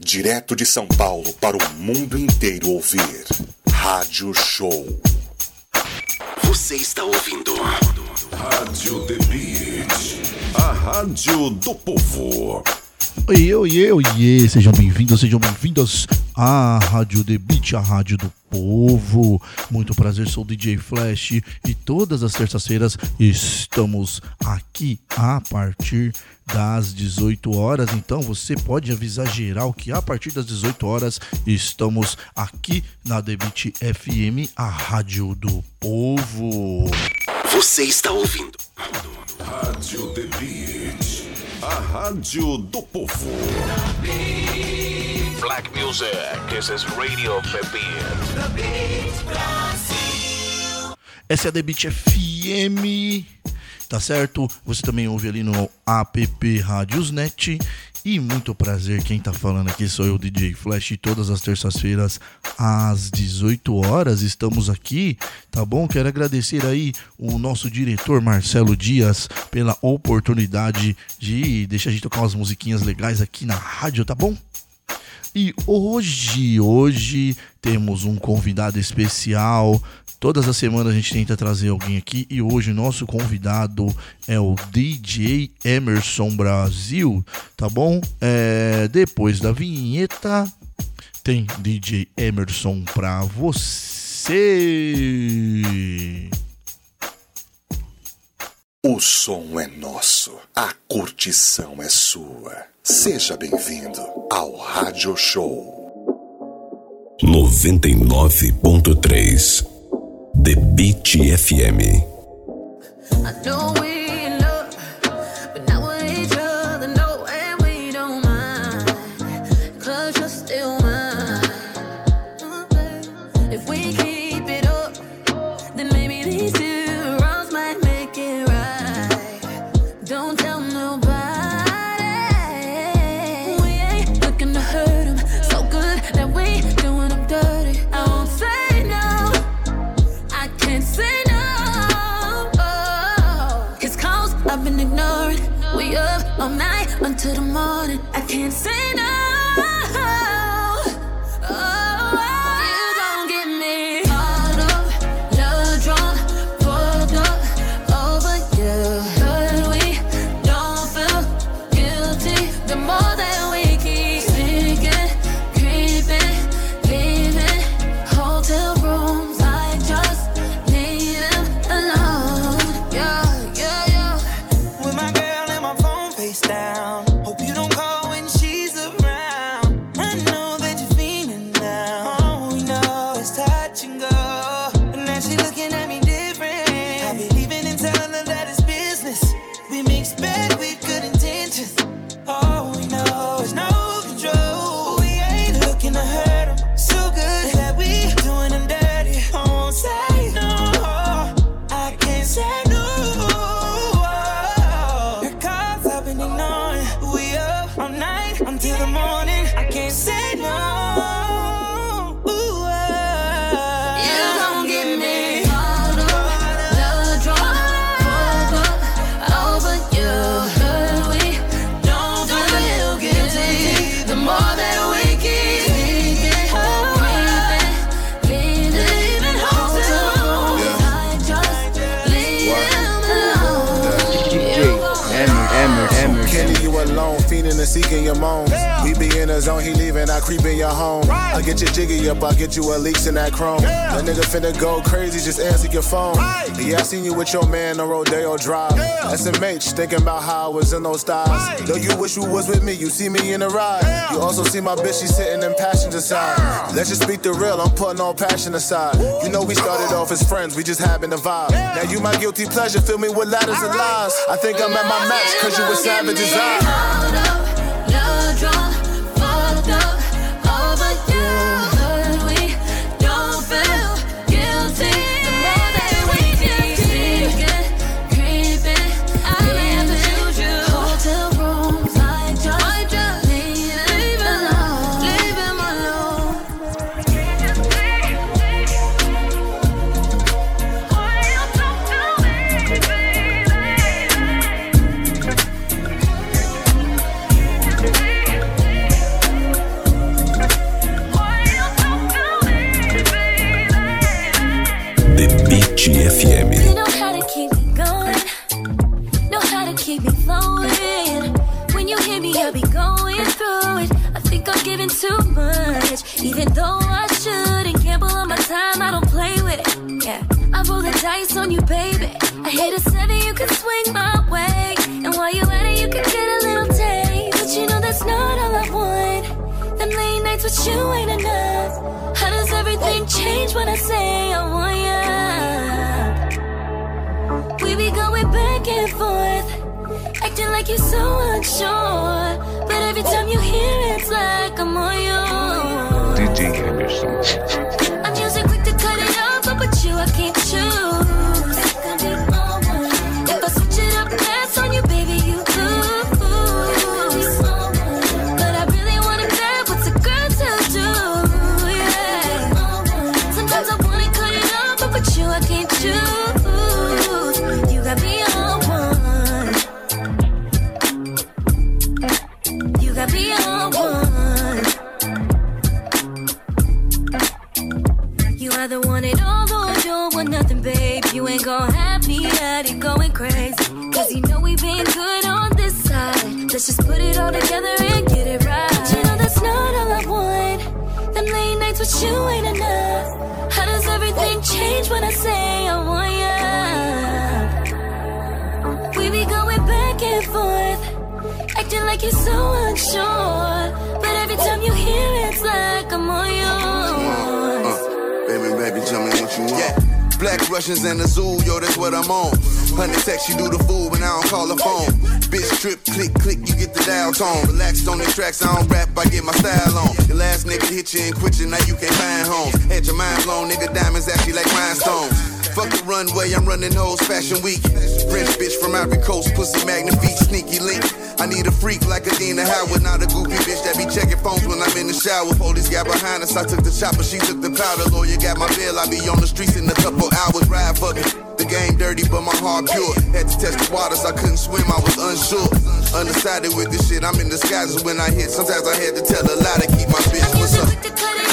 Direto de São Paulo para o mundo inteiro ouvir. Rádio Show. Você está ouvindo. Rádio The Beat. A rádio do povo. Oi, oi, oi, sejam bem-vindos, sejam bem-vindas à Rádio The Beat, a rádio do povo. Muito prazer, sou o DJ Flash e todas as terças-feiras estamos aqui a partir das 18 horas. Então você pode avisar geral que a partir das 18 horas estamos aqui na The Beat FM, a rádio do povo. Você está ouvindo. Rádio The Beat. A rádio do povo. Black Music. This is Radio Beat. Essa é a The Beat FM, tá certo? Você também ouve ali no app Radiosnet. E muito prazer, quem tá falando aqui sou eu, DJ Flash, todas as terças-feiras às 18 horas estamos aqui, tá bom? Quero agradecer aí o nosso diretor Marcelo Dias pela oportunidade de deixar a gente tocar umas musiquinhas legais aqui na rádio, tá bom? E hoje, hoje temos um convidado especial. Todas as semanas a gente tenta trazer alguém aqui e hoje o nosso convidado é o DJ Emerson Brasil, tá bom? É, depois da vinheta tem DJ Emerson pra você. O som é nosso, a curtição é sua. Seja bem-vindo ao Rádio Show. 99.3 The Beat FM. And seeking your moans. We be in the zone, he leaving, I creep in your home. I get your jiggy up, I get you a leaks in that chrome. That nigga finna go crazy, just answer your phone. Yeah, I seen you with your man on Rodeo Drive. SMH, thinking about how I was in those styles. Though you wish you was with me, you see me in the ride. You also see my bitch, she sitting in passenger side. Let's just speak the real, I'm putting all passion aside. You know we started off as friends, we just having a vibe. Now you my guilty pleasure, fill me with ladders and lies. I think I'm at my max, cause you a savage as I. Up, even though I shouldn't gamble on my time. I don't play with it. Yeah, I roll the dice on you, baby. I hit a seven, you can swing my way, and while you're at it, you can get a little taste. But you know that's not all I want. Them late nights with you ain't enough. How does everything change when I say I want ya? We be going back and forth, acting like you're so unsure. But every time you hear it, it's like I'm on you. Henderson. I'm usually quick to cut it off, but with you I can't choose. Ain't gon' have me at it going crazy. Cause you know we been good on this side. Let's just put it all together and get it right. But you know that's not all I want. Them late nights with you ain't enough. How does everything change when I say I want ya? We be going back and forth, acting like you're so unsure. But every time you hear it, it's like I'm on yours. Uh, baby, baby, tell me what you want. Yeah. Black Russians and the zoo, yo, that's what I'm on. Honey text, you do the fool, but I don't call the phone. Bitch trip, click, click, you get the dial tone. Relaxed on the tracks, I don't rap, I get my style on. The last nigga hit you and quit you, now you can't find homes. Had your mind blown, nigga, diamonds actually like rhinestones. Fuck the runway, I'm running hoes fashion week. French bitch from Ivory Coast, pussy magnet magnifique, sneaky link. I need a freak like Adina Howard, not a goofy bitch that be checking phones when I'm in the shower. Police got behind us, I took the chopper, she took the powder. Lawyer got my bill, I be on the streets in a couple hours, ride me. The game dirty, but my heart pure. Had to test the waters, I couldn't swim, I was unsure. Undecided with this shit, I'm in disguises when I hit. Sometimes I had to tell a lie to keep my bitch. What's up?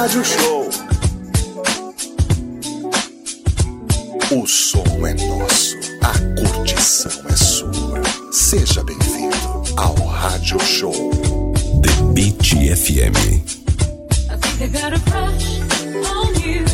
Rádio Show. O som é nosso, a curtição é sua. Seja bem-vindo ao Rádio Show. The Beat FM. I think I got a crush on you.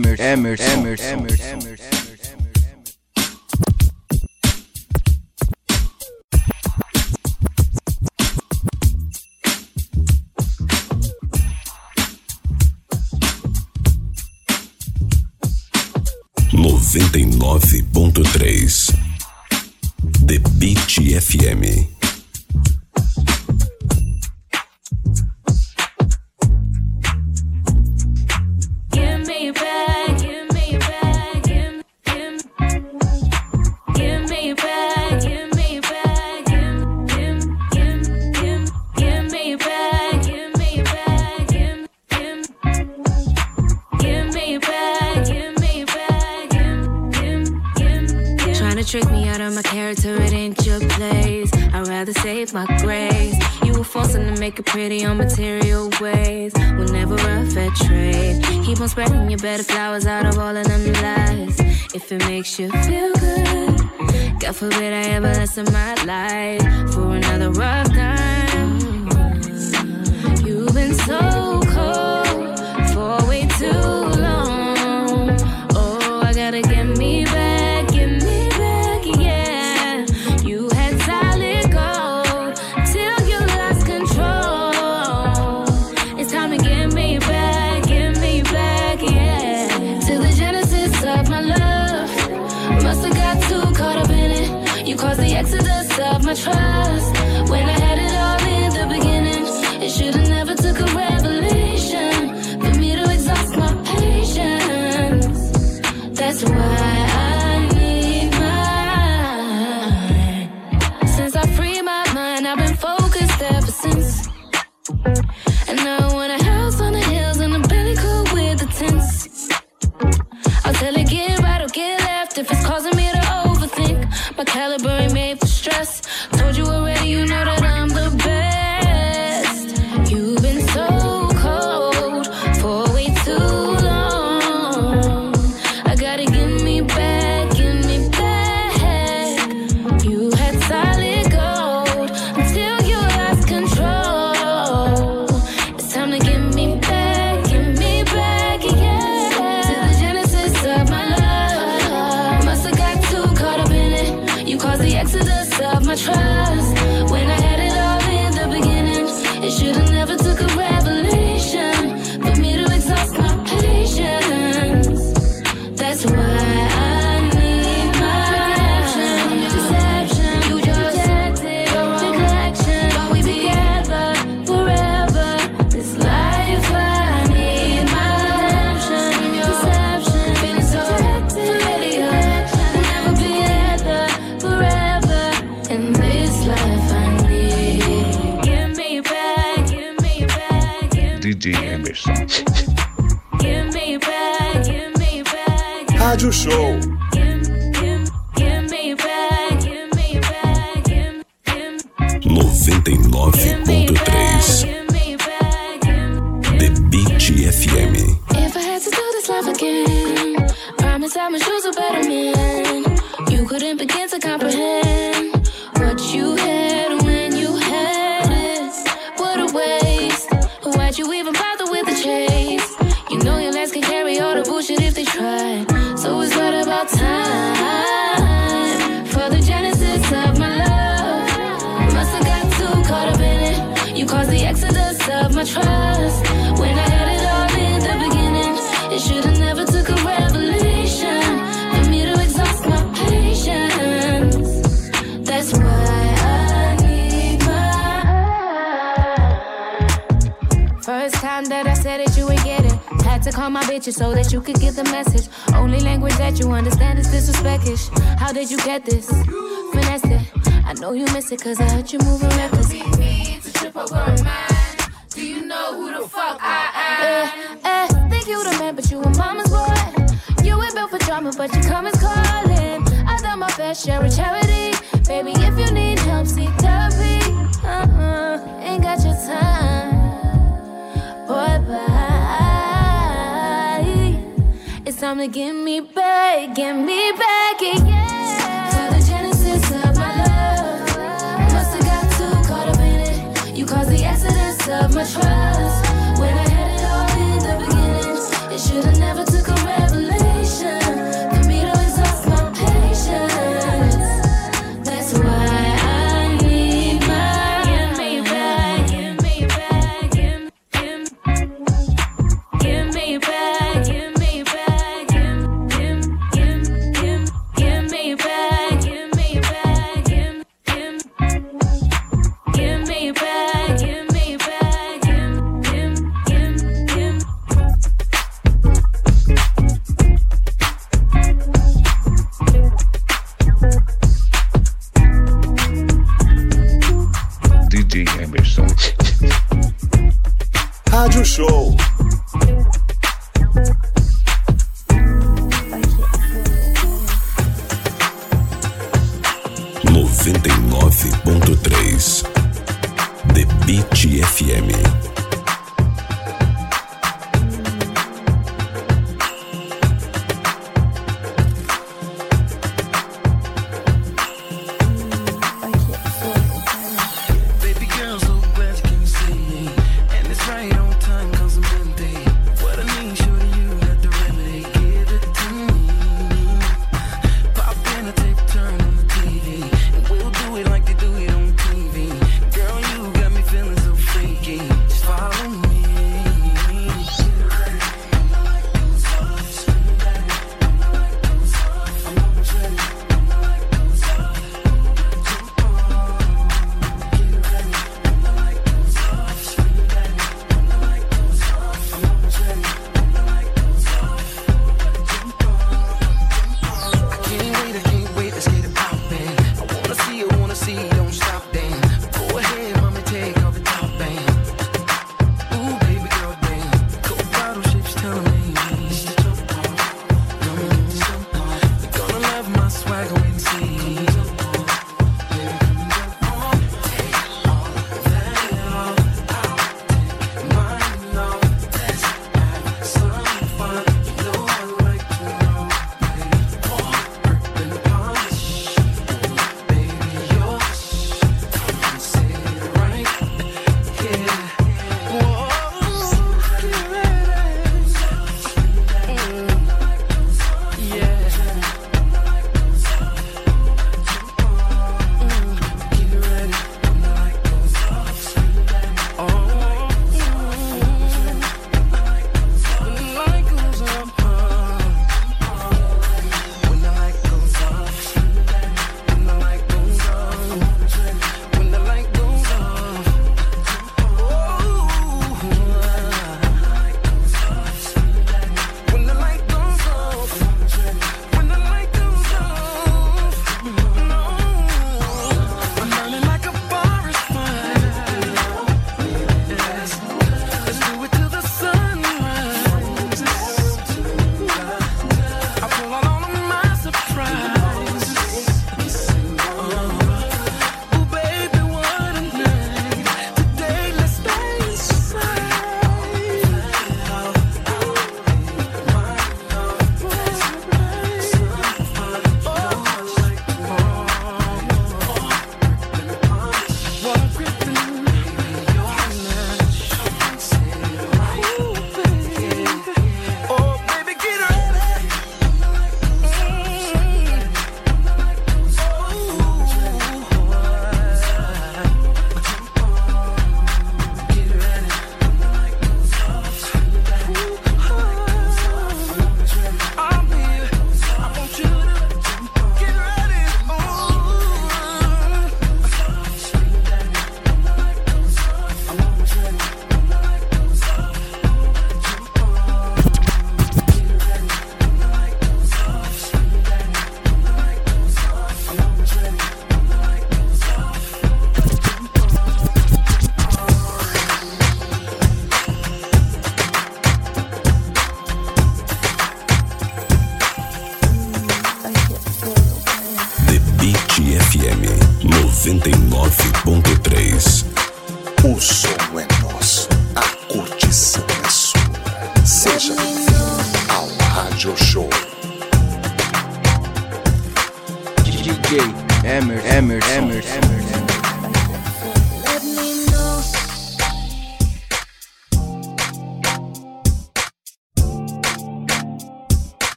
Emerson, Emerson,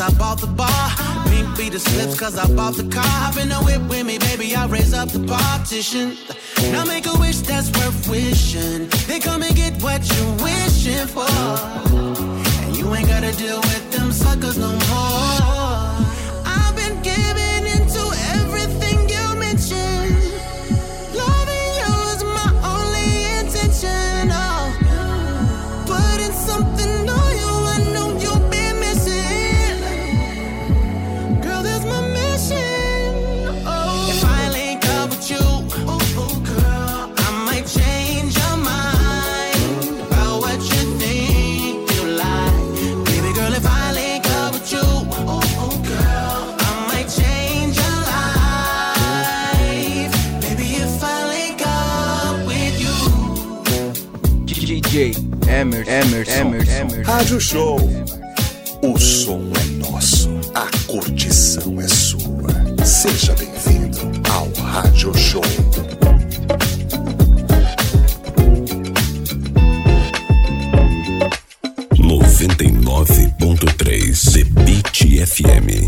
cause I bought the bar. Pink be the slips cause I bought the car. Hop in the whip with me, baby, I raise up the partition. Now make a wish that's worth wishing. Then come and get what you're wishing for. And you ain't gotta deal with them suckers no more. Emerson, Emerson, Emerson, Emerson. Rádio Show. O som é nosso, a curtição é sua. Seja bem-vindo ao Rádio Show. Noventa e nove ponto três The Beat FM.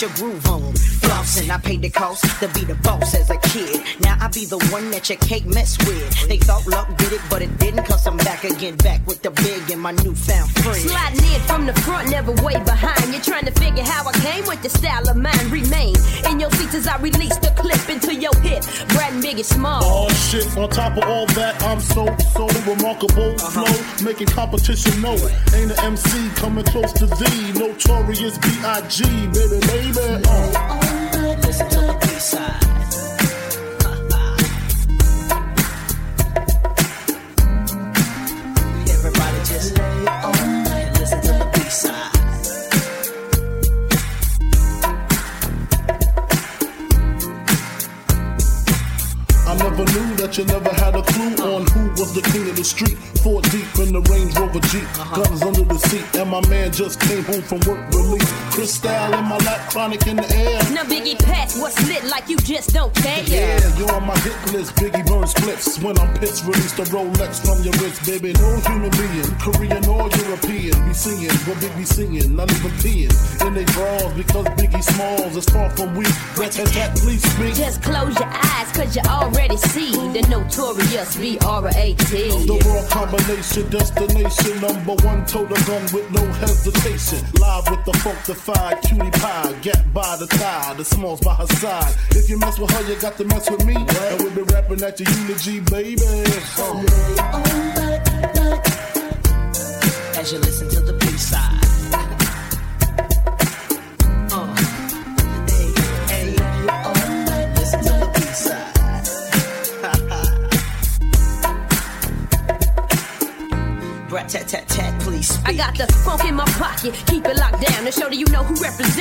Get your groove on. Flossing, I paid the cost to be the boss as a kid. Now I be the one that your cake mess with. They thought luck did it, but it didn't. Cause I'm back again, back with the big and my newfound friend. Sliding in from the front, never way behind. You're trying to figure how I came with the style of mine. Remain in your seats as I release the clip into your hip. Brad and Biggie Small. Oh shit, on top of all that, I'm so, so remarkable. Uh-huh. Flow, making competition know. Ain't an MC coming close to thee. Notorious B.I.G. Baby, baby. Uh. To the. Everybody just came home from work relief. Crystal in my lap, chronic in the air. Now Biggie Pass, what's lit like you just don't care? Yeah, you're on my hit list. Biggie Burns splits when I'm pissed. Release the Rolex from your wrist, baby. No human being, Korean or European, be singing what Biggie singing, not even peeing in they bras because Biggie Smalls is far from weak. Rat tat tat, please speak. Just close your eyes, cause you already see the notorious B-R-A-T. The raw combination, destination, number one total gun with no hesitation. Live with the funkified cutie pie, gap by the thigh, the smalls by her side. If you mess with her, you got to mess with me. And we'll be rapping at your eulogy, baby. As you listen to the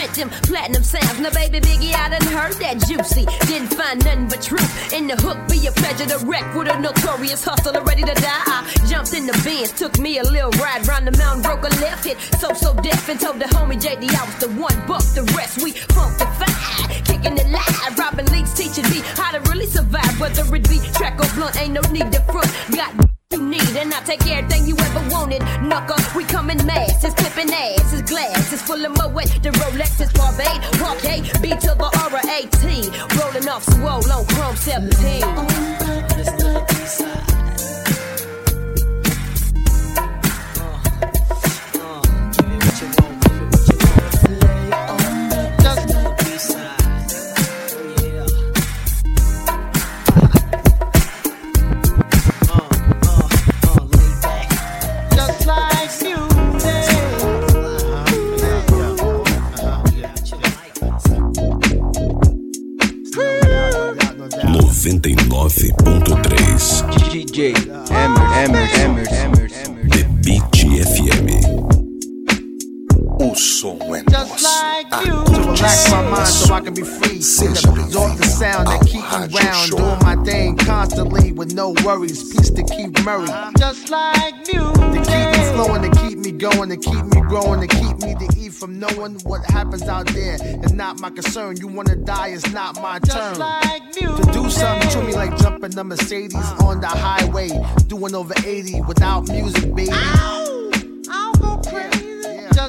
them platinum sounds. Now, baby Biggie, I done heard that juicy. Didn't find nothing but truth in the hook. Be a pleasure to wreck with a notorious hustler ready to die. I jumped in the Benz, took me a little ride round the mountain, broke a left hit. So so deaf and told the homie JD I was the one. Buck the rest, we funkified, kicking it live. Robin Leach teaching me how to really survive. Whether it be track or blunt, ain't no need to front. Got you need, and I take everything you ever wanted. Knuckle, we come in mass, it's clipping ass, it's glass, it's full of moet. The Rolex is Barbade, Parquet, B to the R A T, rolling off swole on Chrome 17. Just 99.3. DJ Emerson. Emerson. O som Just like ah, you. To relax my mind so I can be free. The absorb the sound that keep me round. Doing my thing constantly with no worries. Peace to Keith Murray. Uh-huh. Just like you. To keep me flowing, to keep me going, to keep me growing, to keep me to eat from knowing what happens out there. It's not my concern. You wanna die, it's not my turn. Just like. To do something to me like jumping the Mercedes on the highway, doing over 80 without music, baby. I'll go crazy.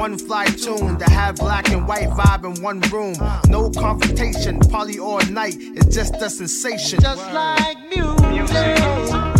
one fly tune to have black and white vibe in one room. No confrontation, poly all night, it's just a sensation. Just like music.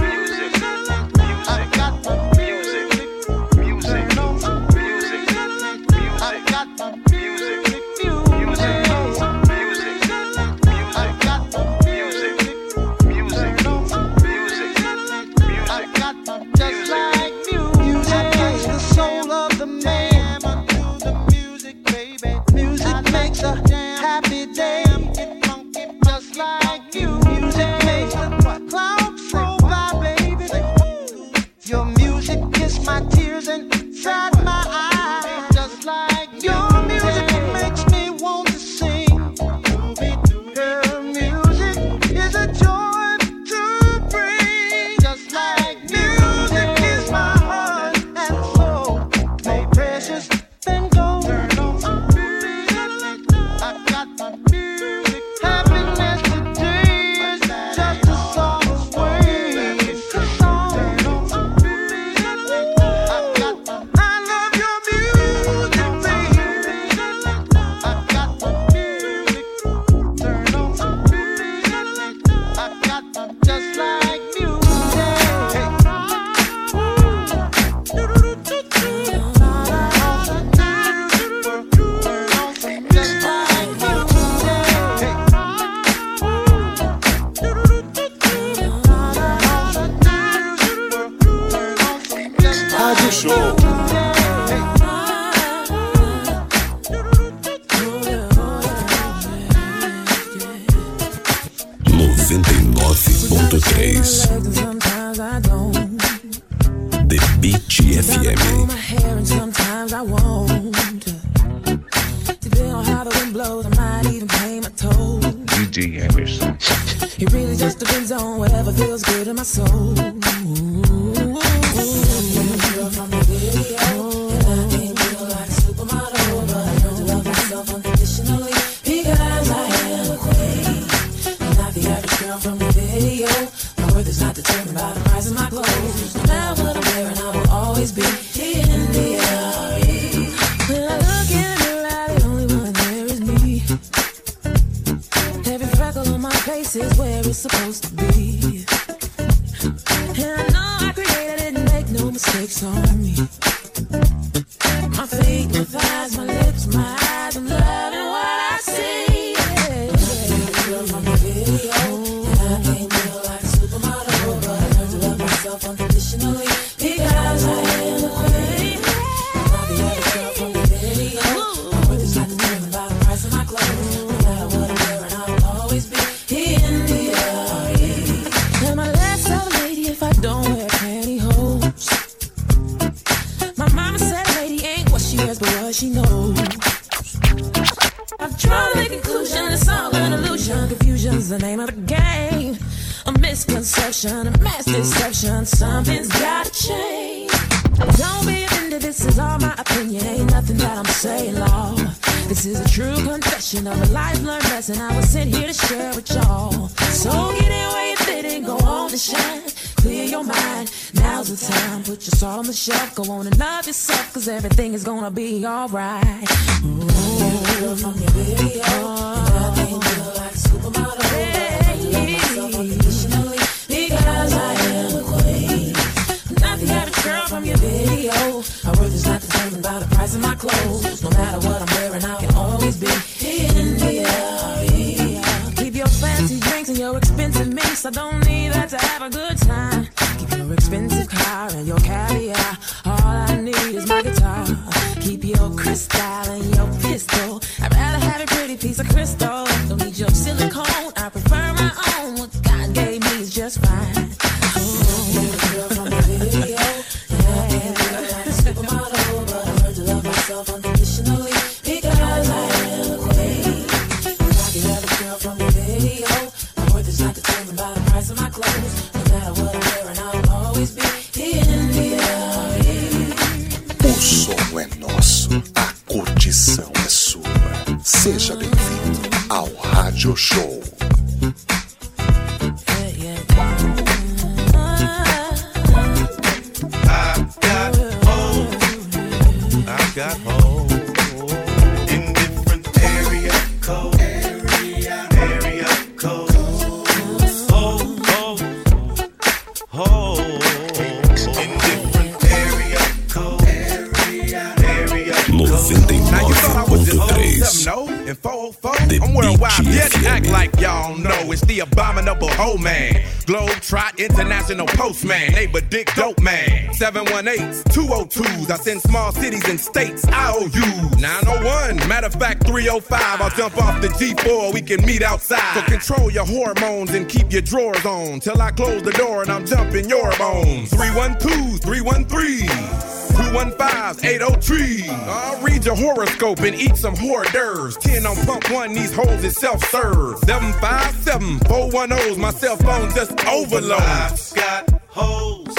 99.3 070 and 404? I'm worldwide, yet act like y'all know it's the abominable hoe man. Globe Trot International Postman, neighbor Dick Dope Man. 718s, 202s, I send small cities and states IOU. 901, matter of fact 305, I'll jump off the G4, we can meet outside. So control your hormones and keep your drawers on till I close the door and I'm jumping your bones. 312s, 313s. 215 803. I'll read your horoscope and eat some hors d'oeuvres. 10 on pump one, these hoes is self serve. 757 410's, my cell phone just overloads. I've got hoes.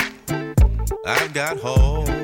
I've got hoes.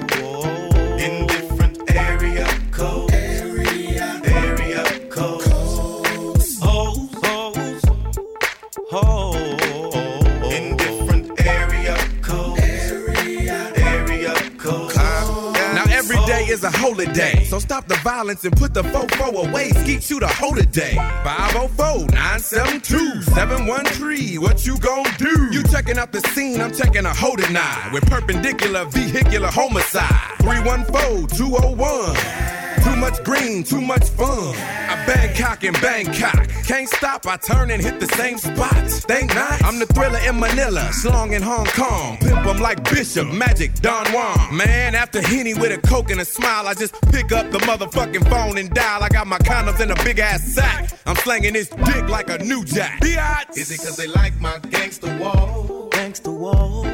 Is a holiday, so stop the violence and put the fofo away. Skeet shoot a hoe today. 504-972-713. What you gon' do? You checking out the scene, I'm checking a hoe tonight. With perpendicular vehicular homicide. 314-201. Too much green, too much fun. I Bangkok and Bangkok. Can't stop, I turn and hit the same spot. Think not. I'm the thriller in Manila, slong in Hong Kong. Pimp 'em like Bishop, Magic, Don Juan. Man, after Henny with a coke and a smile, I just pick up the motherfucking phone and dial. I got my condoms in a big ass sack. I'm slanging this dick like a new jack. Biatch. Is it cause they like my gangster wall? Gangster wall.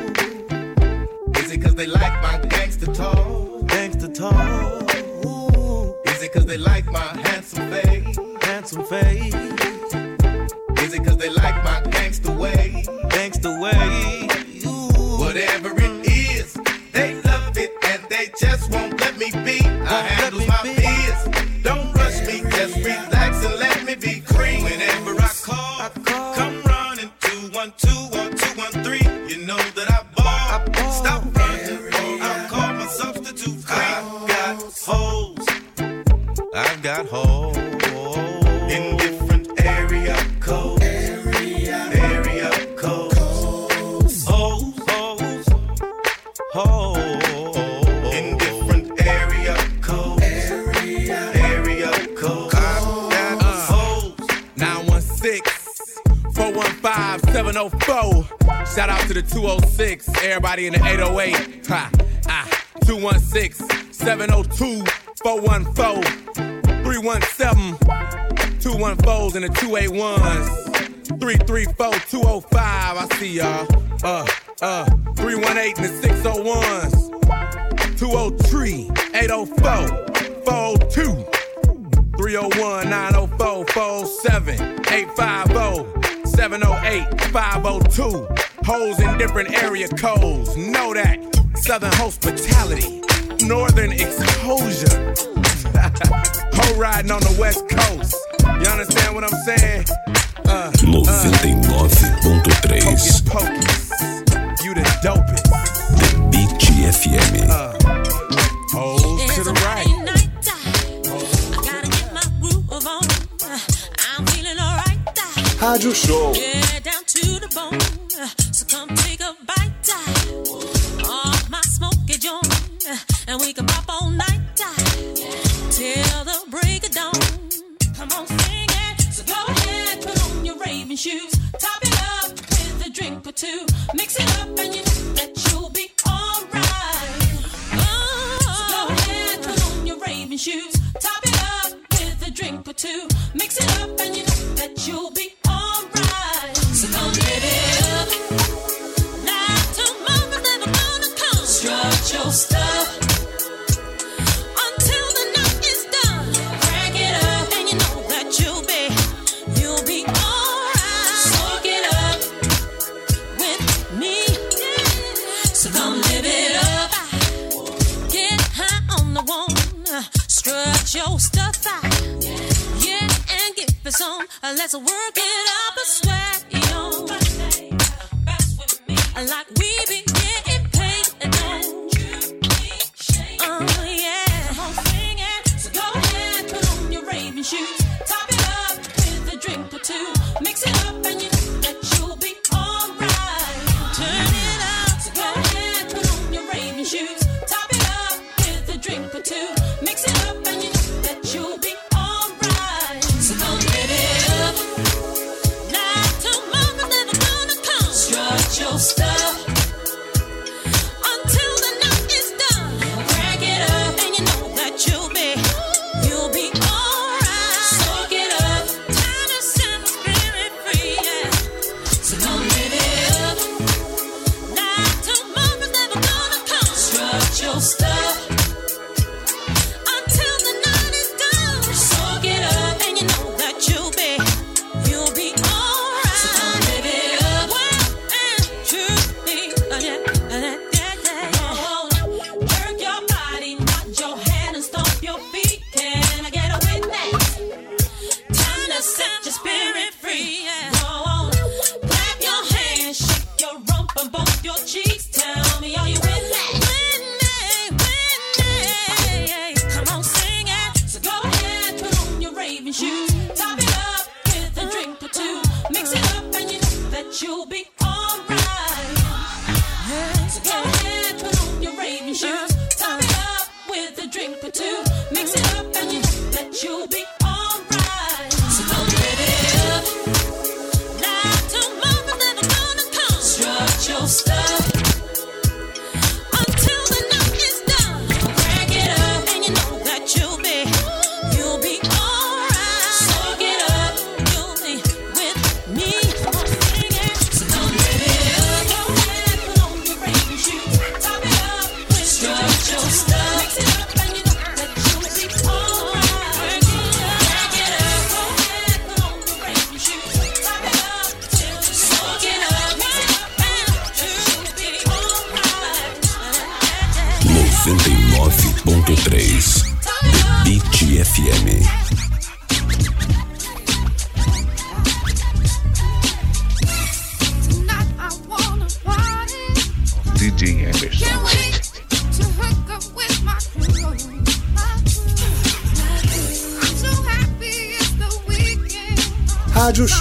Is it cause they like my gangster talk? Gangster talk. Is it cause they like my handsome face? Handsome face. Is it cause they like my gangster way? Gangster way. Whatever it is, they love it and they just won't let me be. I handle my. Got hoes in different area codes. Area, codes. Hoes, hoes, hoes in different area codes. Area, area codes. I've got hoes. 916 415 704. Shout out to the 206. Everybody in the 808. Ha, ah, 216 702 414 317 214s and the 281s 334 205 I see y'all uh uh 318 and the 601s 203 804 402 301 904 407 850 708 502 Hoes in different area codes. Know that. Southern hospitality. Northern exposure. Hoe riding on the west coast. You understand what I'm saying? Uh, uh 99.3 you the dopest. The Beat FM. Uh, hoes to the right. Rádio uh, uh, Show. Yeah, down to the bone. So come take a bite. Off my smoky joint. And we can on shoes. Top it up with a drink or two. Mix it up and you know that you'll be alright. Oh, so go ahead, put on your raving shoes.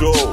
show.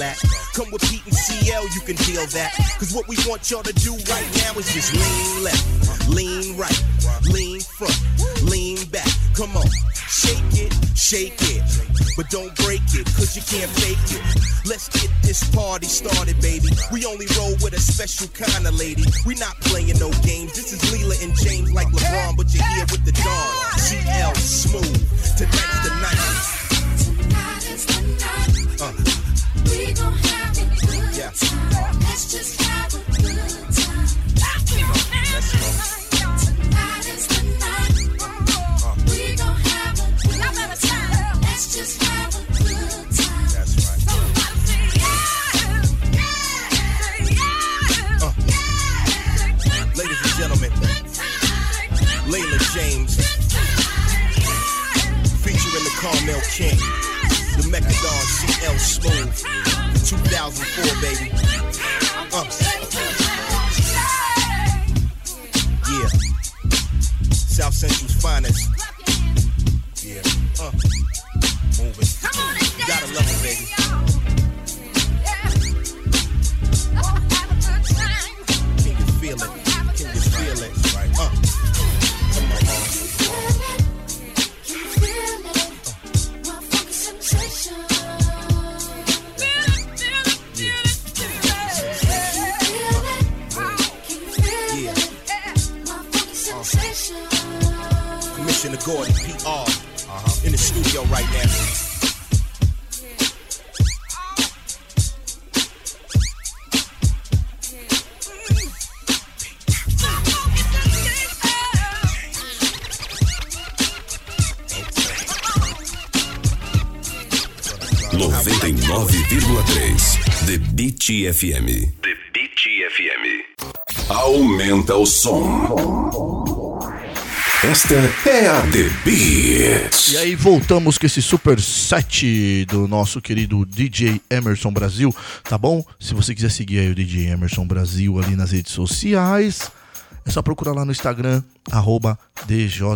Come with Pete and CL, you can deal that. Cause what we want y'all to do right now is just lean left, lean right, lean front, lean back. Come on, shake it, shake it. But don't break it, cause you can't fake it. Let's get this party started, baby. We only roll with a special kind of lady. We not playing no games. This is Leela and James like LeBron, but you hear Beat FM. The Beat FM. Aumenta o som. Esta é a The Beat. E aí voltamos com esse super set do nosso querido DJ Emerson Brasil, tá bom? Se você quiser seguir aí o DJ Emerson Brasil ali nas redes sociais, é só procurar lá no Instagram, arroba DJ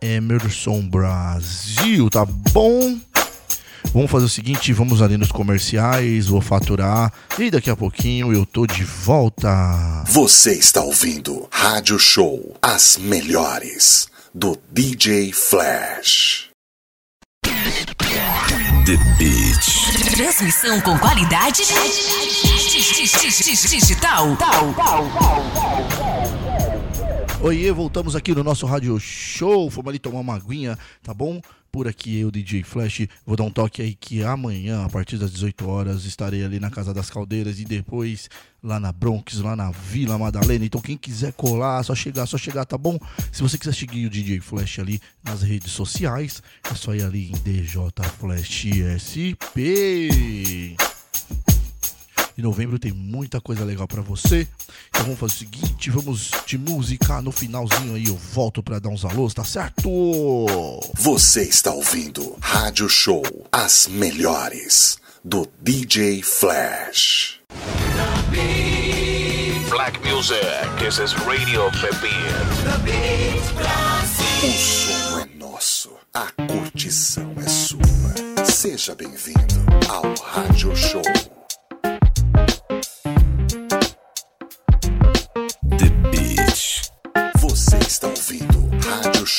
Emerson Brasil, tá bom? Vamos fazer o seguinte, vamos ali nos comerciais, vou faturar e daqui a pouquinho eu tô de volta. Você está ouvindo Rádio Show, as melhores do DJ Flash. The Beat. Transmissão com qualidade digital. Oiê, voltamos aqui no nosso rádio show. Fomos ali tomar uma aguinha, tá bom? Por aqui eu, DJ Flash, vou dar um toque aí que amanhã, a partir das 18 horas, estarei ali na Casa das Caldeiras e depois lá na Bronx, lá na Vila Madalena. Então quem quiser colar, só chegar, só chegar, tá bom? Se você quiser seguir o DJ Flash ali nas redes sociais, é só ir ali em DJ Flash SP. Em novembro tem muita coisa legal pra você. Então vamos fazer o seguinte, vamos de música no finalzinho aí eu volto pra dar uns alôs, tá certo? Você está ouvindo Rádio Show, as melhores do DJ Flash. Black music. This is Radio Pepin. O som é nosso, a curtição é sua. Seja bem-vindo ao Rádio Show.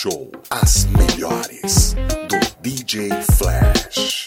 Show, as melhores do DJ Flash.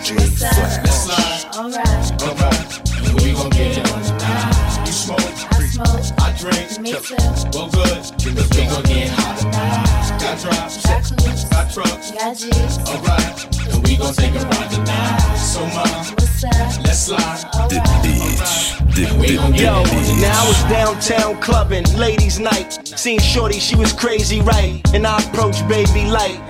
DJ Flash. Alright. Alright. And we gon' get it on tonight. You smoke, I smoke, I drink, me too. Well, good, we gon' get hot tonight. Got drops, got clues, got trucks, got G's. Alright. And we gon' take a ride tonight. So, mom? Let's slide. The beach. The, Yo, now it's downtown clubbing, ladies' night. Seen Shorty, she was crazy, right? And I approached baby light.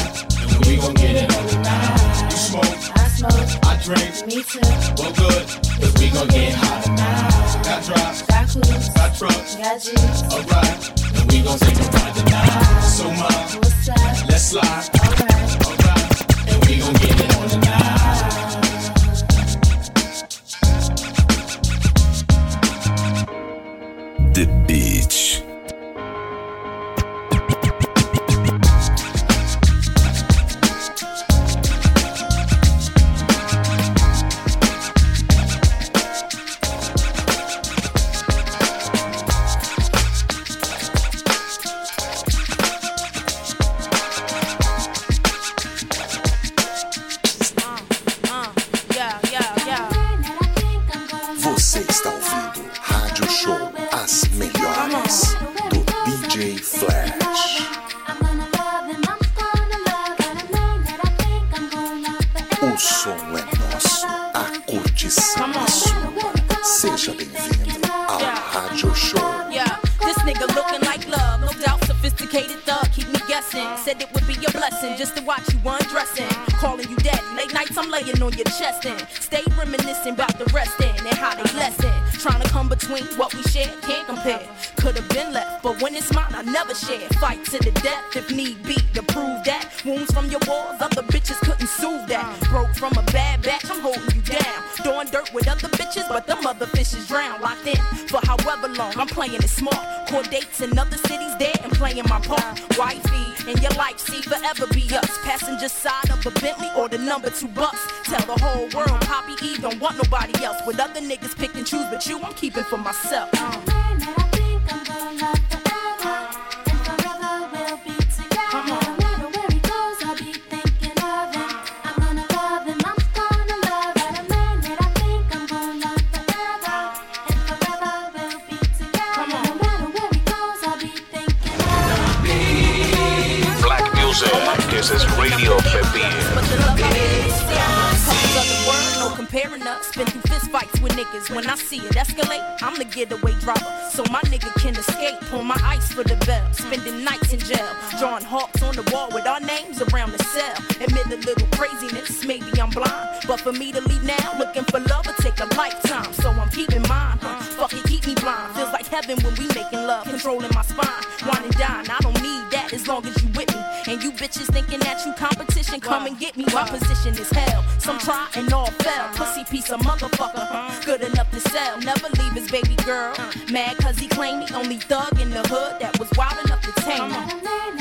We gon' get it on. You smoke, I smoke, I drink, me too. Well, good, cause we gon' get hot. Got drops, got clues, got trucks, got G's. Alright. And we gon' take a ride tonight. So, mom, what's up? Let's slide. Alright. Alright. And we gon' get it on tonight. And my part. Wifey, and your life, see, forever be us. Passenger side of a Bentley or the number two bus. Tell the whole world, Poppy E don't want nobody else. With other niggas pick and choose, but you I'm keeping for myself. Competition, come and get me. My position is hell. Some try and all fail. Pussy piece of motherfucker. Good enough to sell. Never leave his baby girl. Mad cause he claimed he only thug in the hood that was wild enough to tame him.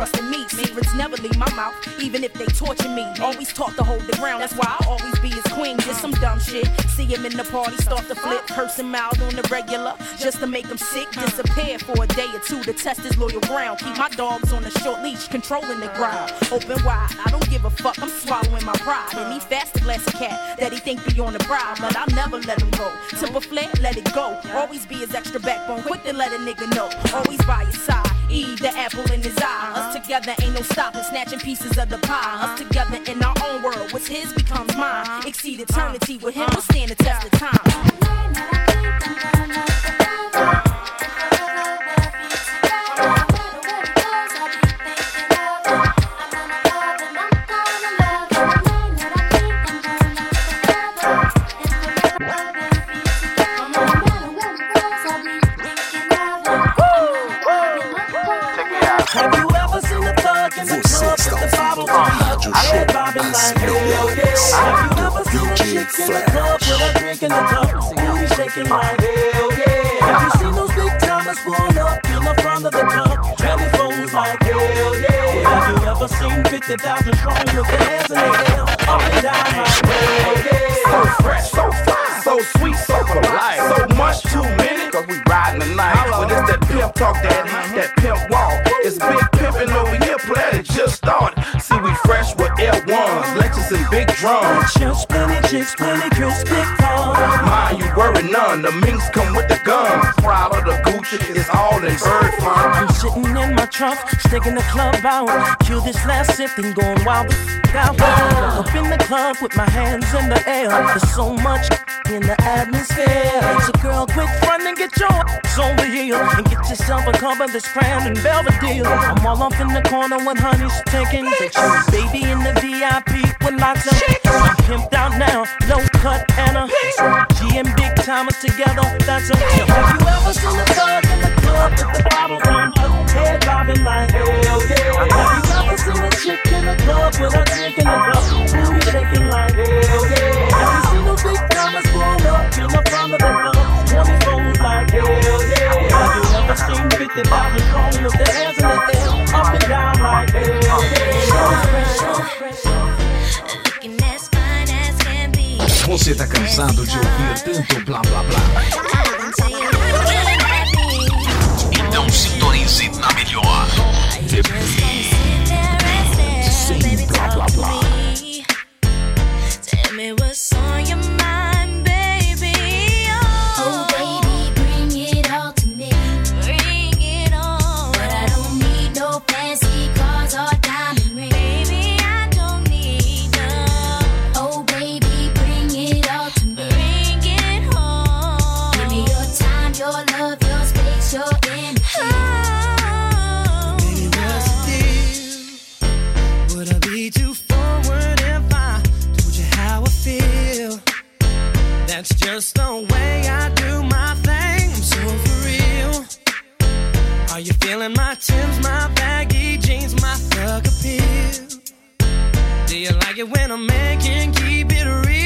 Only trusted me. Secrets never leave my mouth, even if they torture me. Always taught to hold the ground, that's why I always be his queen. Just some dumb shit. See him in the party, start to flip, curse him out on the regular, just to make him sick. Disappear for a day or two to test his loyal ground. Keep my dogs on a short leash, controlling the ground. Open wide, I don't give a fuck, I'm swallowing my pride. And he fast a glass of cat that he think be on the bride, but I'll never let him go. Tip a flare, let it go. Always be his extra backbone, quick to let a nigga know. Always by his side. E, the apple in his eye. Us together ain't no stopping, snatching pieces of the pie. Us together in our own world. What's his becomes mine. Exceed eternity with him, we'll stand the test of time. Robin like hell yeah. Have you ever seen a chick in the club with a drink in the cup? Booty shaking like hell yeah. Have you seen those big timers pull up in the front of the club? Telephones like hell yeah. Have you ever seen 50,000 strong with their hands in the air? Up and down like hell yeah. So fresh, so fly, so sweet, so polite. So much too many, cause we riding the night. But it's that pimp talk, daddy, that pimp walk. It's big pimpin' over here, player, just started. See, we fresh with L1s, Drums. Chills, plenty chicks, plenty girls. Mind you worry none, the minks come with the guns. Gucci, it's all in bird fun. I'm sitting in my trunk, sticking the club out. Kill this last sip and going wild out. Up in the club with my hands in the air. There's so much in the atmosphere. So girl, quick front and get your ass over here and get yourself a of this crown and Belvedere. I'm all off in the corner when honey's taking pictures. Baby in the VIP with lots of pimped out now, low cut and big timers together. That's a tip. Have you ever seen a thug in the club with the on like hell yeah? Have you ever seen a chick in the club with in the booty shaking like hell yeah? Big timers pull up in like hell yeah? Have you ever seen fifty thousand strong with their hands in the air, up and down like Você tá cansado de ouvir tanto blá blá blá? Então sintonize na melhor. That's just the way I do my thing. I'm so for real. Are you feeling my Timbs, my baggy jeans, my thug appeal? Do you like it when man can keep it real?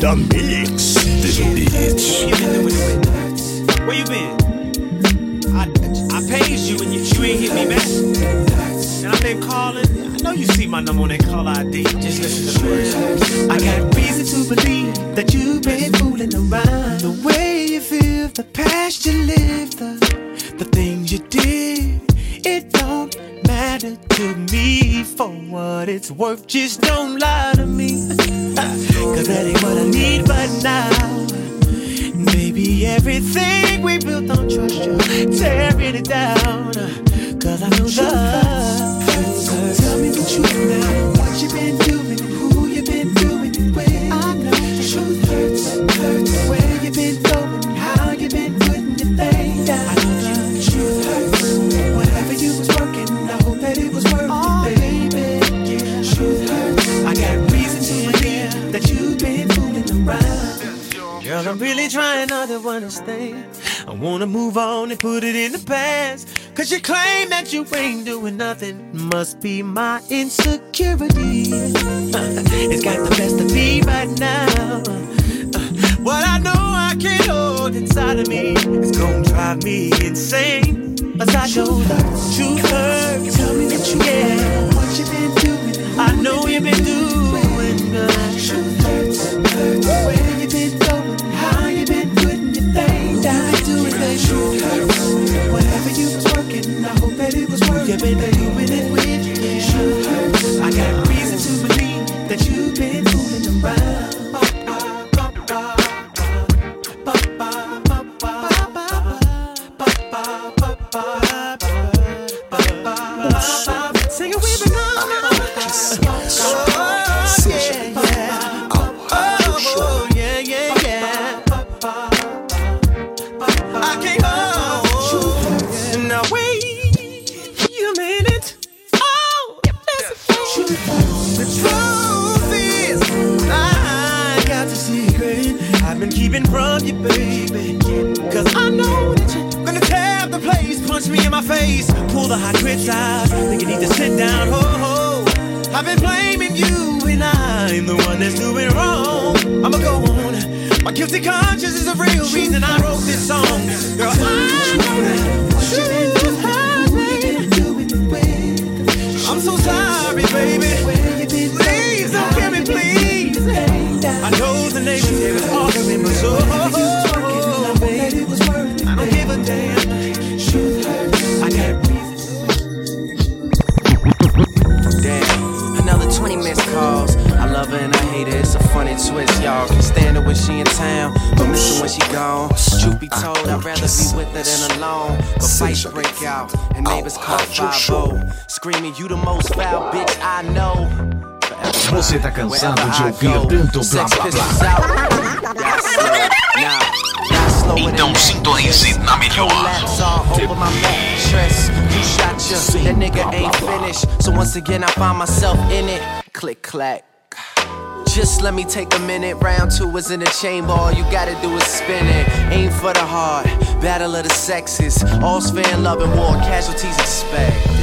The mix. Where you been? I, I paged you and you, you ain't hit me back. And I've been calling. I know you see my number on that call ID. Just listen to the words. I got reason to believe that you've been fooling around. The way you feel, the past you lived, the the things you did. It don't matter to me for what it's worth. Just don't lie to me. Cause that ain't what I need but now. Baby, everything we built on trust, you're tearing it down. Cause I know love. Tell me the truth now. What you been doing, who you been doing it with. I know the truth hurts, hurts. Where you been Girl, I'm really trying not to understand. I wanna move on and put it in the past. Cause you claim that you ain't doing nothing. Must be my insecurity. it's got the best of me right now. Uh, What I know I can't hold inside of me is gonna drive me insane. But I know the truth hurts. Tell me that you Yeah. What you been doing? I know you've been doing. Truth hurts, hurts. I got reason to believe that you've been fooling around. Punch me in my face, pull the hot grits out. Think you need to sit down, ho ho. I've been blaming you, and I'm the one that's doing wrong. I'ma go on. My guilty conscience is the real reason I wrote this song. Girl, I know that hurts me. I'm so sorry, baby. Please don't kill me, please. I know the here is arguing, but so I don't give a damn. Her. It's a funny twist, y'all. Can stand her when she in town, but miss her when she gone. Truth be told, I'd rather be with her than alone. But fights break out, and neighbors call 5 Screaming, you the most foul bitch I know. Você tá cansado de ouvir tanto blá blá blá? Então sintonize na melhor. over my mattress. You shot you, that nigga ain't finished. So once again, I find myself in it. Click clack. Just let me take a minute. Round two is in the chamber. All you gotta do is spin it. Aim for the heart. Battle of the sexes. All's fair in love and war. Casualties expected.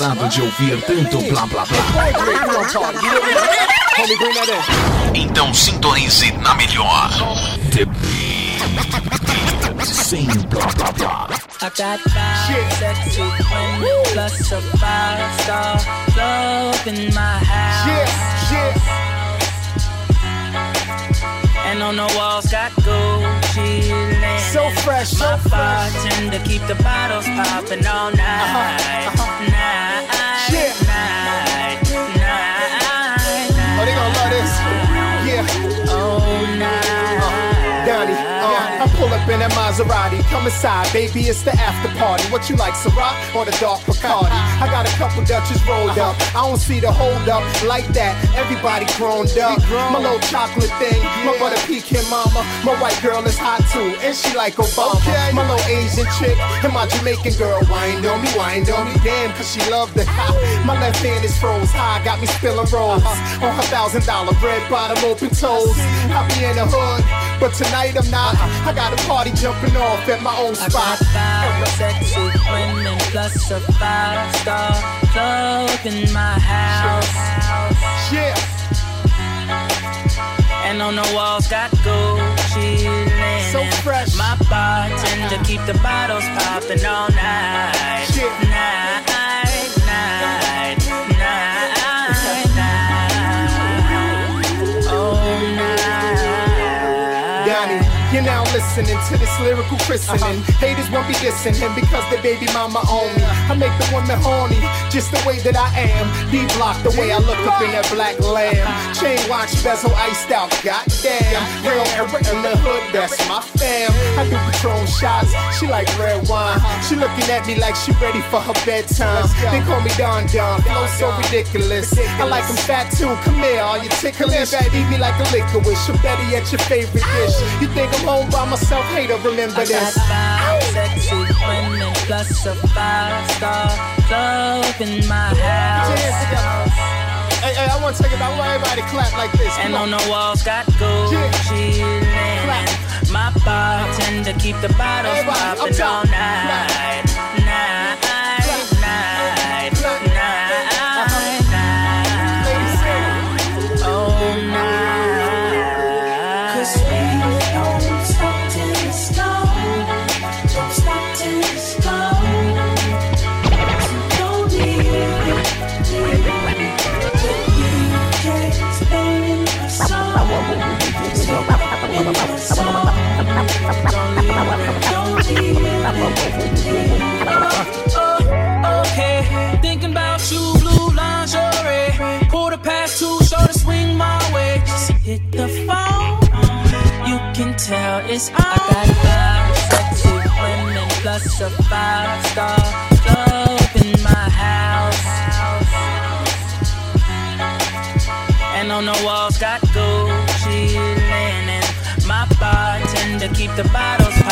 Cansado de ouvir tanto blá blá blá? Então sintonize na melhor. The Beat. Sem blá blá blá. I got five sexy women plus a five star club in my house. And on the walls got Gucci linen. So fresh, so My fresh. bartender keep the bottles popping all uh-huh, night, uh-huh. night, Yeah. night, night, up in that Maserati. Come inside, baby, it's the after party. What you like, Ciroc or the dark Bacardi? I got a couple Dutches rolled up. I don't see the hold up like that. Everybody grown up. My little chocolate thing, my butter pecan mama. My white girl is hot too, and she like Obama. My little Asian chick and my Jamaican girl wind on me, wind on me. Damn, cause she loved it. My left hand is froze high, got me spilling rolls on her thousand dollar red bottom open toes. I be in the hood, but tonight I'm not. I got a party jumping off at my own I spot. got five sexy women plus a five star club in my house. Yeah. And on the walls got Gucci linen. So fresh. My bartender keep the bottles popping all night. Night, night, you're now listening to this lyrical christening. Haters won't be dissing him because the baby mama on me. I make the woman horny, just the way that I am. B block the way I look up in that black lamb. Chain watch bezel iced out, goddamn. Real Eric in the hood, that's my fam. I do Patron shots, she like red wine. She looking at me like she ready for her bedtime. They call me Don Don, flow so ridiculous. I like them fat too, come here, all you ticklish? Eat me like a liquor wish, I'm better at your favorite dish. You think I'm home by myself, hater, remember I got this. five sexy women plus a five star club in my house. Hey, hey, I want to take it. I want everybody clap like this. Come And on the walls got Gucci linen. My bartender keep the bottles Everybody, popping all night, night, Oh, okay. Thinking about you, blue lingerie. Quarter past two, sure to swing my way. Just hit the phone. You can tell it's on. I got five sexy women plus a five star club in my house. And on the walls got Gucci linen. My bartender keep the bottles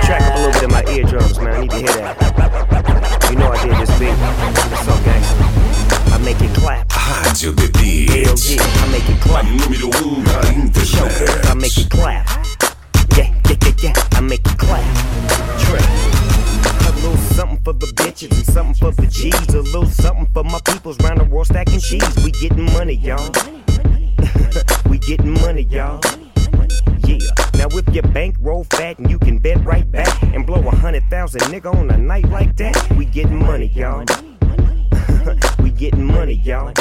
the track up a little bit in my eardrums, man. I need to hear that. You know I did this big. What's up, gang? I make it clap. Rádio The Beat. I make it clap. Número 1 da Show, internet. I make it clap. Yeah, yeah, yeah, yeah, I make it clap. For the bitches and something for the G's. A little something for my peoples round the world stacking cheese. We getting money, y'all. We getting money, y'all. Yeah. Now if your bank roll fat and you can bet right back and blow a hundred thousand nigga on a night like that, we getting money, y'all. we getting money, y'all.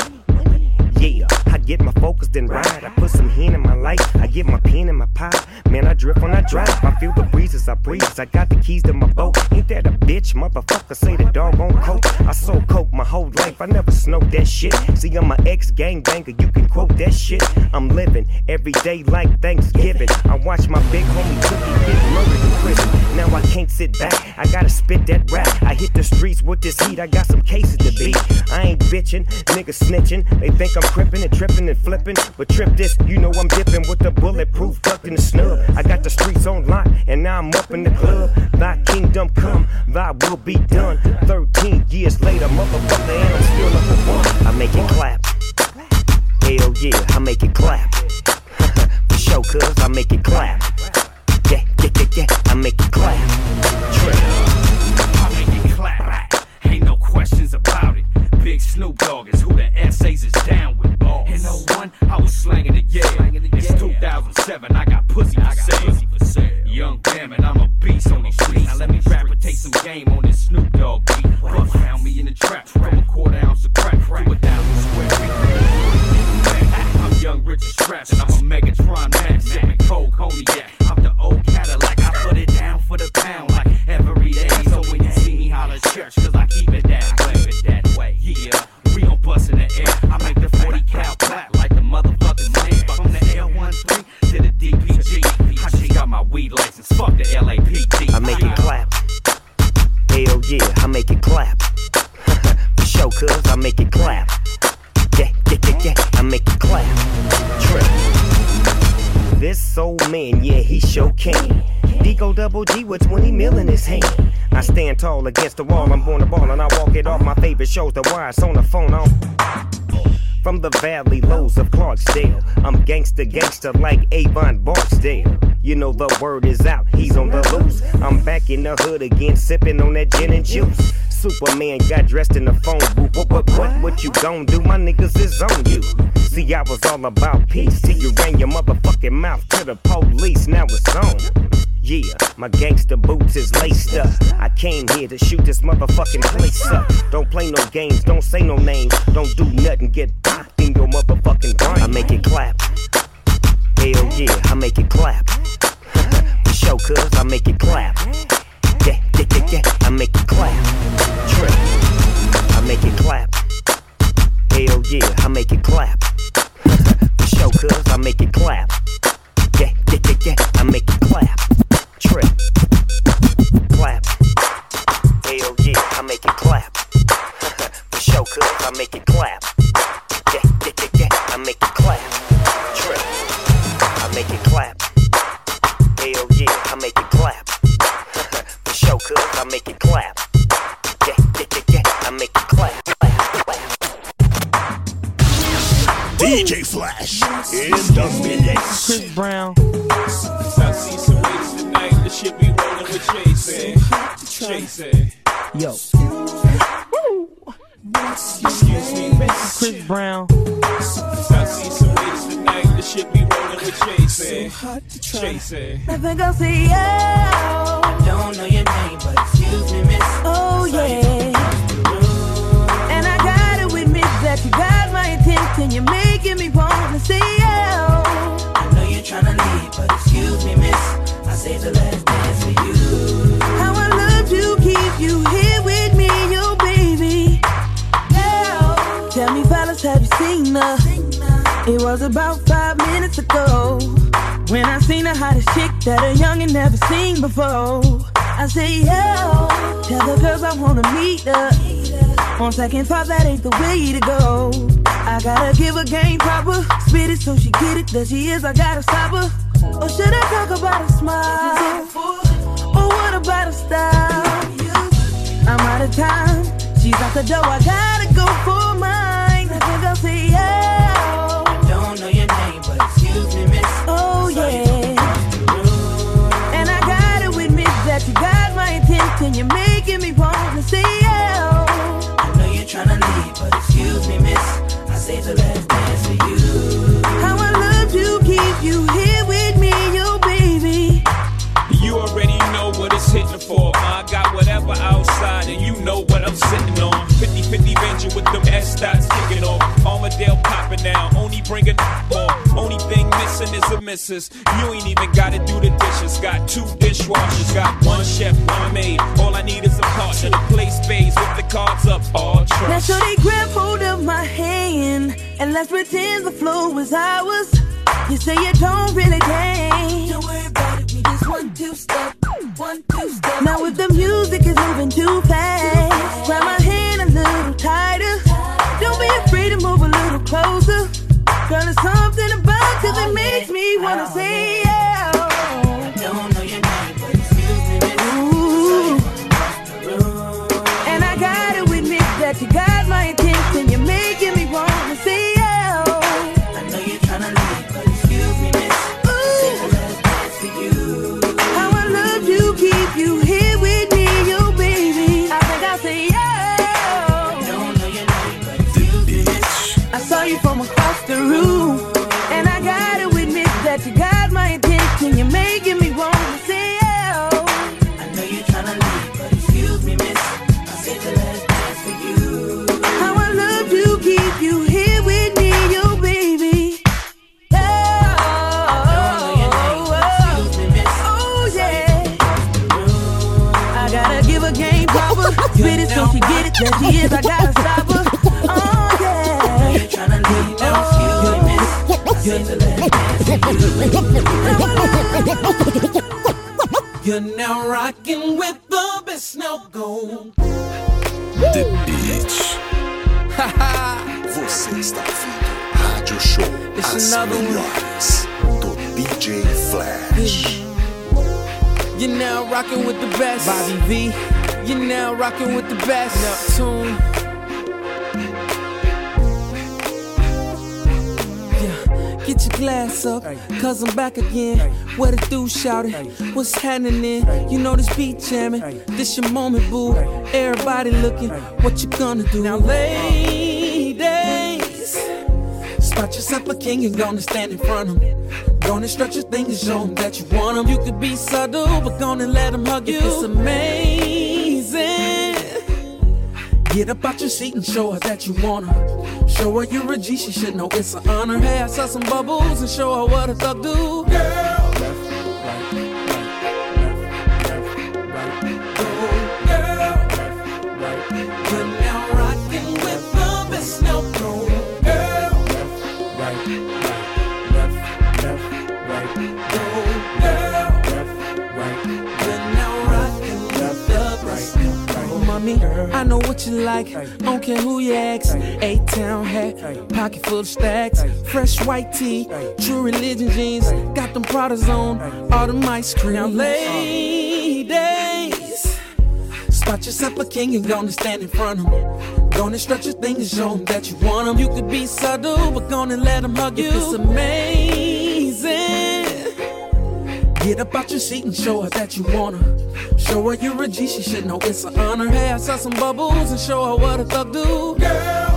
Yeah, I get my focus then ride. I put some hen in my life. I get my pen in my pie. Man, I drift when I drive. I feel the breezes I breeze. I got the keys to my boat. Ain't that a bitch? Motherfucker say the dog on coke. I sold coke my whole life. I never smoked that shit. See, I'm my ex gang banger. You can quote that shit. I'm living every day like Thanksgiving. I watch my big homie Cookie get murdered in prison. Now I can't sit back. I gotta spit that rap. I hit the streets with this heat. I got some cases to beat. I ain't bitching, niggas snitching. They think I'm crippin' and trippin' and flippin'. But trip this, you know I'm dipping with the bulletproof tucked in the snub. I got the streets on lock, and now I'm up in the club. Thy kingdom come, thy will be done. 13 years later, motherfucker, and I'm still number one. I make it clap. Hell yeah, I make it clap. For sure, cuz I make it clap. Yeah, yeah, yeah, yeah, I make it clap. Trip. I make it clap. Ain't no questions about it. Big Snoop Dogg is who the essays is down slanging it, yeah. It's 2007, I got pussy for sale. Young Bammon, I'm a beast on these streets. Now let me rapidate some game on this Snoop Dogg beat. Buck found me in the trap from a quarter ounce of crack to a thousand square feet. I'm young, rich and strapped, and I'm a Megatron man. Sipping cold cognac. Make it clap. For sure, cuz I make it clap. Yeah, yeah, yeah, yeah, I make it clap. Trip. This old man, yeah, he sure can. Deco double G with 20 mil in his hand. I stand tall against the wall, I'm born to ball, and I walk it off. My favorite shows, the wires on the phone on. From the valley lows of Clarksdale, I'm gangster, gangster like Avon Barksdale. You know the word is out, he's on the loose. I'm back in the hood again, sipping on that gin and juice. Superman got dressed in the phone booth. What, what, what, what you gon' do? My niggas is on you. See, I was all about peace till you ran your motherfucking mouth to the police. Now it's on. Yeah, my gangster boots is laced up. I came here to shoot this motherfucking place up. Don't play no games, don't say no names, don't do nothing, get popped in your motherfucking brain. I make it clap. Hell yeah, I make it clap. For sure, cuz I make it clap. Yeah, yeah, yeah, yeah, I make it clap. Trip. I make it clap. Hell yeah, I make it clap. For sure, cuz I make it clap. Yeah, yeah, yeah, yeah, I make it clap. Trip. Clap. Hell yeah, I make it clap. For sure, cuz I make it clap. Yeah, yeah, yeah, yeah, I make it clap. Trip. I make it clap. Hell yeah, I make it clap. For sure, cuz I make it clap. Yeah, yeah, yeah, yeah, I make it clap. DJ Flash in the mix. Chris Brown. I see some ladies tonight, the shit be rolling with Chase. Chase. Yo. Excuse me. Chris Brown. I see some ladies tonight, the shit be rolling with Chase. Chase. I think I'll say yeah. Don't know your name, but excuse me, miss. Oh yeah. And I gotta admit that you got my attention. You're making me wanna say yeah. I It was about five minutes ago when I seen the hottest chick that a youngin' never seen before. I say, yo, tell the girls I wanna meet her. On second thought, that ain't the way to go. I gotta give her game proper, spit it so she get it. There she is, I gotta stop her. Oh, or should I talk about a smile? Or what about a style? I'm out of time. She's out the door, I gotta go for you with them S dots kicking off. Armadale popping now, only bringing more. Only thing missing is a missus. You ain't even gotta do the dishes. Got two dishwashers, got one chef, one maid. All I need is a partner to play spades with the cards up. All Now trust. shorty grab hold of my hand and let's pretend the flow is ours. You say you don't really dance. Don't worry about it, we just one two step, one two step. Now if the music is moving too fast, grab my wanna oh, say so she get it. There she is. I gotta stop her. Oh, yeah. You're tryna leave now. Excuse me. You're the You're now rocking with the best. Now go. The Beat. Você está ouvindo Rádio Show It's As. Melhores do DJ Flash. You're now rocking with the best. Bobby V. You're now rocking with the best. Neptune. Yeah, get your glass up, cause I'm back again. What it do, shout it? What's happening? You know this beat jamming. This your moment, boo. Everybody looking, what you gonna do? Now, ladies, spot yourself a king and gonna stand in front of him. Gonna stretch your thing and show him that you want him. You could be subtle, but gonna let him hug you. If It's amazing. Get up out your seat and show her that you want her. Show her you're a G, she should know it's an honor. Hey, I saw some bubbles and show her what a thug do. Girl. I know what you like. Don't care who you ask. A town hat, pocket full of stacks. Fresh white tee, true religion jeans. Got them Pradas on, all them ice cream. Now, ladies, spot yourself a king and gonna stand in front of him. Gonna stretch your thing and show him that you want him. You could be subtle, but gonna let him hug you. It's amazing. Get up out your seat and show her that you want her. Show her you're a G, she should know it's an honor. Hey, I saw some bubbles and show her what a thug do. Girl.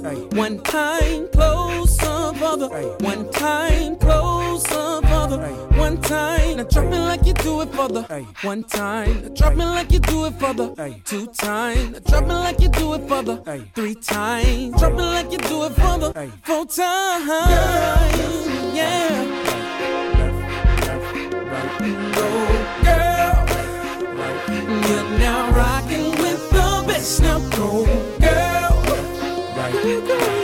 For one time, closer the one time, closer the one time. Now drop it like you do it for the one time. Now drop it like you do it for the two time. Now drop it like you do it for the three time. Drop it like you do it for the four time. Yeah. Go, girl. You're now rocking with the best. Now go, girl. Go,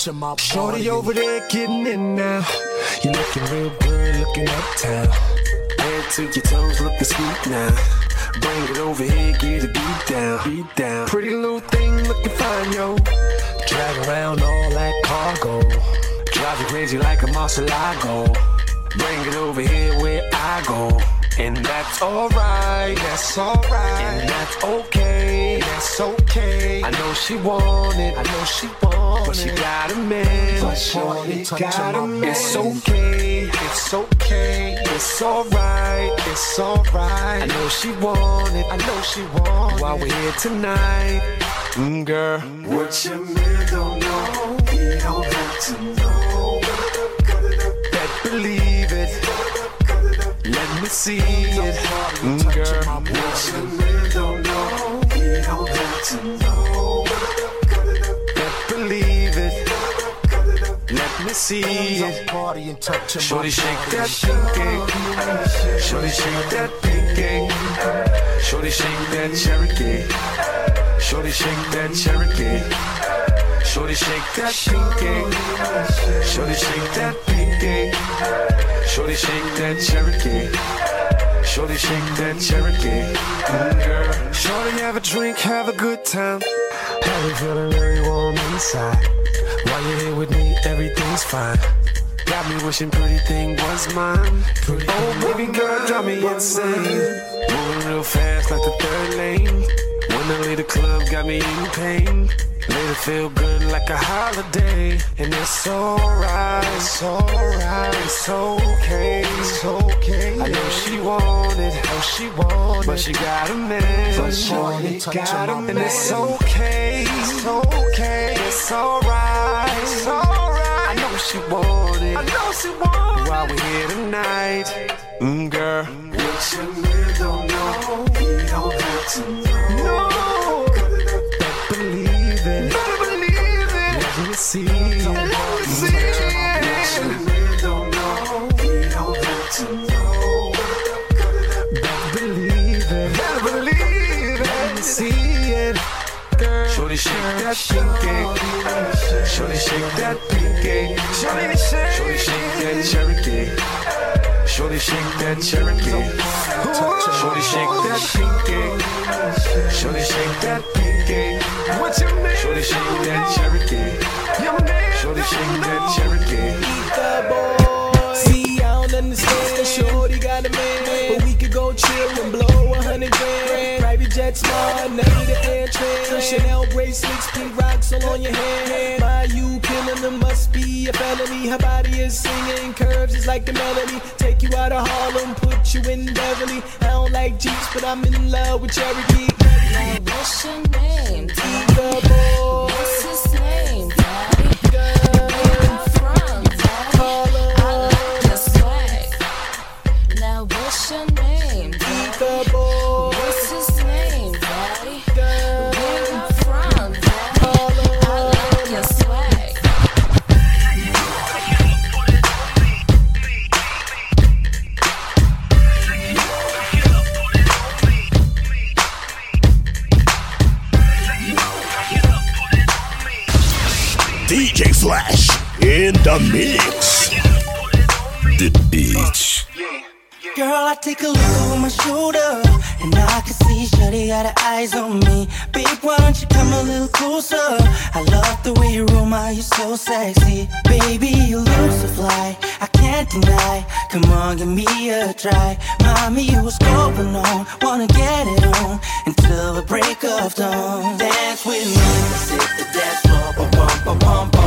Shorty over there getting in now. You looking real good, looking uptown. Head to your toes, looking sweet now. Bring it over here, get a beat down, beat down. Pretty little thing, looking fine, yo. Drag around all that cargo. Drive you crazy like a Murcielago. Bring it over here where I go. And that's alright, that's alright. And that's okay, that's okay. I know she want it, I know she want it. But she got a man, but shorty got a man. It's okay, it's okay, it's alright, it's alright. I know she want it, I know she want it. While we're here tonight, mm, girl. What your man don't know, he don't have to know. Bet believe it. Let me see it, mm, girl. What your man don't know, he don't have to know. Bet believe it. Let me see it. Shorty shake that pinky. Shorty shake that pinky. Shorty shake that Cherokee. Shorty shake that Cherokee. Shorty shake that pinky. Shorty shake that pinky. Shorty shake that Cherokee. Shorty shake that Cherokee. Mm, girl. Shorty have a drink, have a good time. Have me feeling very warm inside. While you're here with me, everything's fine. Got me wishing pretty thing was mine. oh, baby girl, drive me insane. Moving real fast like the third lane. Finally, the club got me in pain. Made it feel good like a holiday. And it's alright, it's alright, it's okay, it's okay. I know she wanted, know she wanted, but she got a man, but she got a man. And it's okay, it's okay, it's alright, it's alright. I know she wanted, I know she wanted. While we're here tonight, mm, girl. What your man don't know, he don't have to that pinky, Shorty shake that pinky, Shorty shake, that Cherokee. Shorty shake that Cherokee. Shorty shake that pinky. Shorty shake that pinky. What you mean? Shorty shake that Cherokee. Shorty shake that Cherokee. See, I don't understand. Shorty got a man, but we could go chill and blow a hundred grand. Private jet air train. Chanel bracelets, pink rocks all on your hand. My you killing them must be a felony. Her body is singing, curves is like a melody. Take you out of Harlem, put you in Beverly. I don't like Jeeps, but I'm in love with Cherokee. What's your name? Diva boy. The mix. The beach. Girl, I take a look over my shoulder And I can see Shorty got her eyes on me. Big, why don't you come a little closer? I love the way you roll my, you're so sexy. Baby, you look so fly. I can't deny. Come on, give me a try. Mommy, what's going on? Wanna get it on Until the break of dawn. Dance with me. Let's the dance floor. Bum, bum, bum,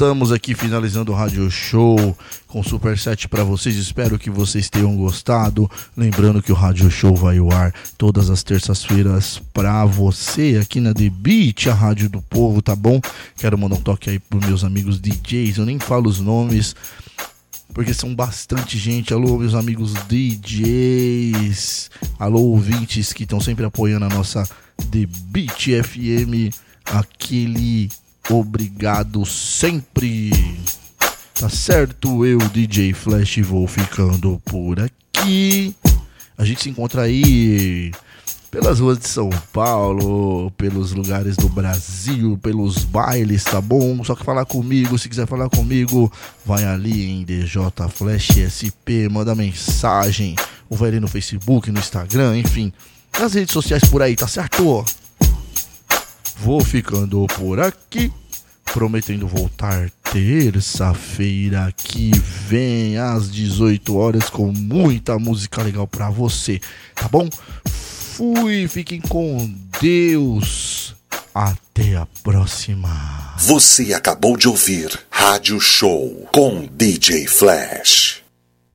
estamos aqui finalizando o Rádio Show com Super 7 para vocês. Espero que vocês tenham gostado. Lembrando que o Rádio Show vai ao ar todas as terças-feiras para você aqui na The Beat, a Rádio do Povo, tá bom? Quero mandar um toque aí pros meus amigos DJs. Eu nem falo os nomes porque são bastante gente. Alô, meus amigos DJs. Alô, ouvintes que estão sempre apoiando a nossa The Beat FM. Aquele Obrigado sempre. Tá certo? Eu, DJ Flash, vou ficando por aqui. A gente se encontra aí pelas ruas de São Paulo, pelos lugares do Brasil, pelos bailes, tá bom? Só que falar comigo, se quiser falar comigo, vai ali em DJ Flash SP, manda mensagem, ou vai ali no Facebook, no Instagram, enfim, nas redes sociais por aí, tá certo? Vou ficando por aqui prometendo voltar terça-feira que vem às 18 horas com muita música legal para você, tá bom? Fui, fiquem com Deus. Até a próxima. Você acabou de ouvir Rádio Show com DJ Flash.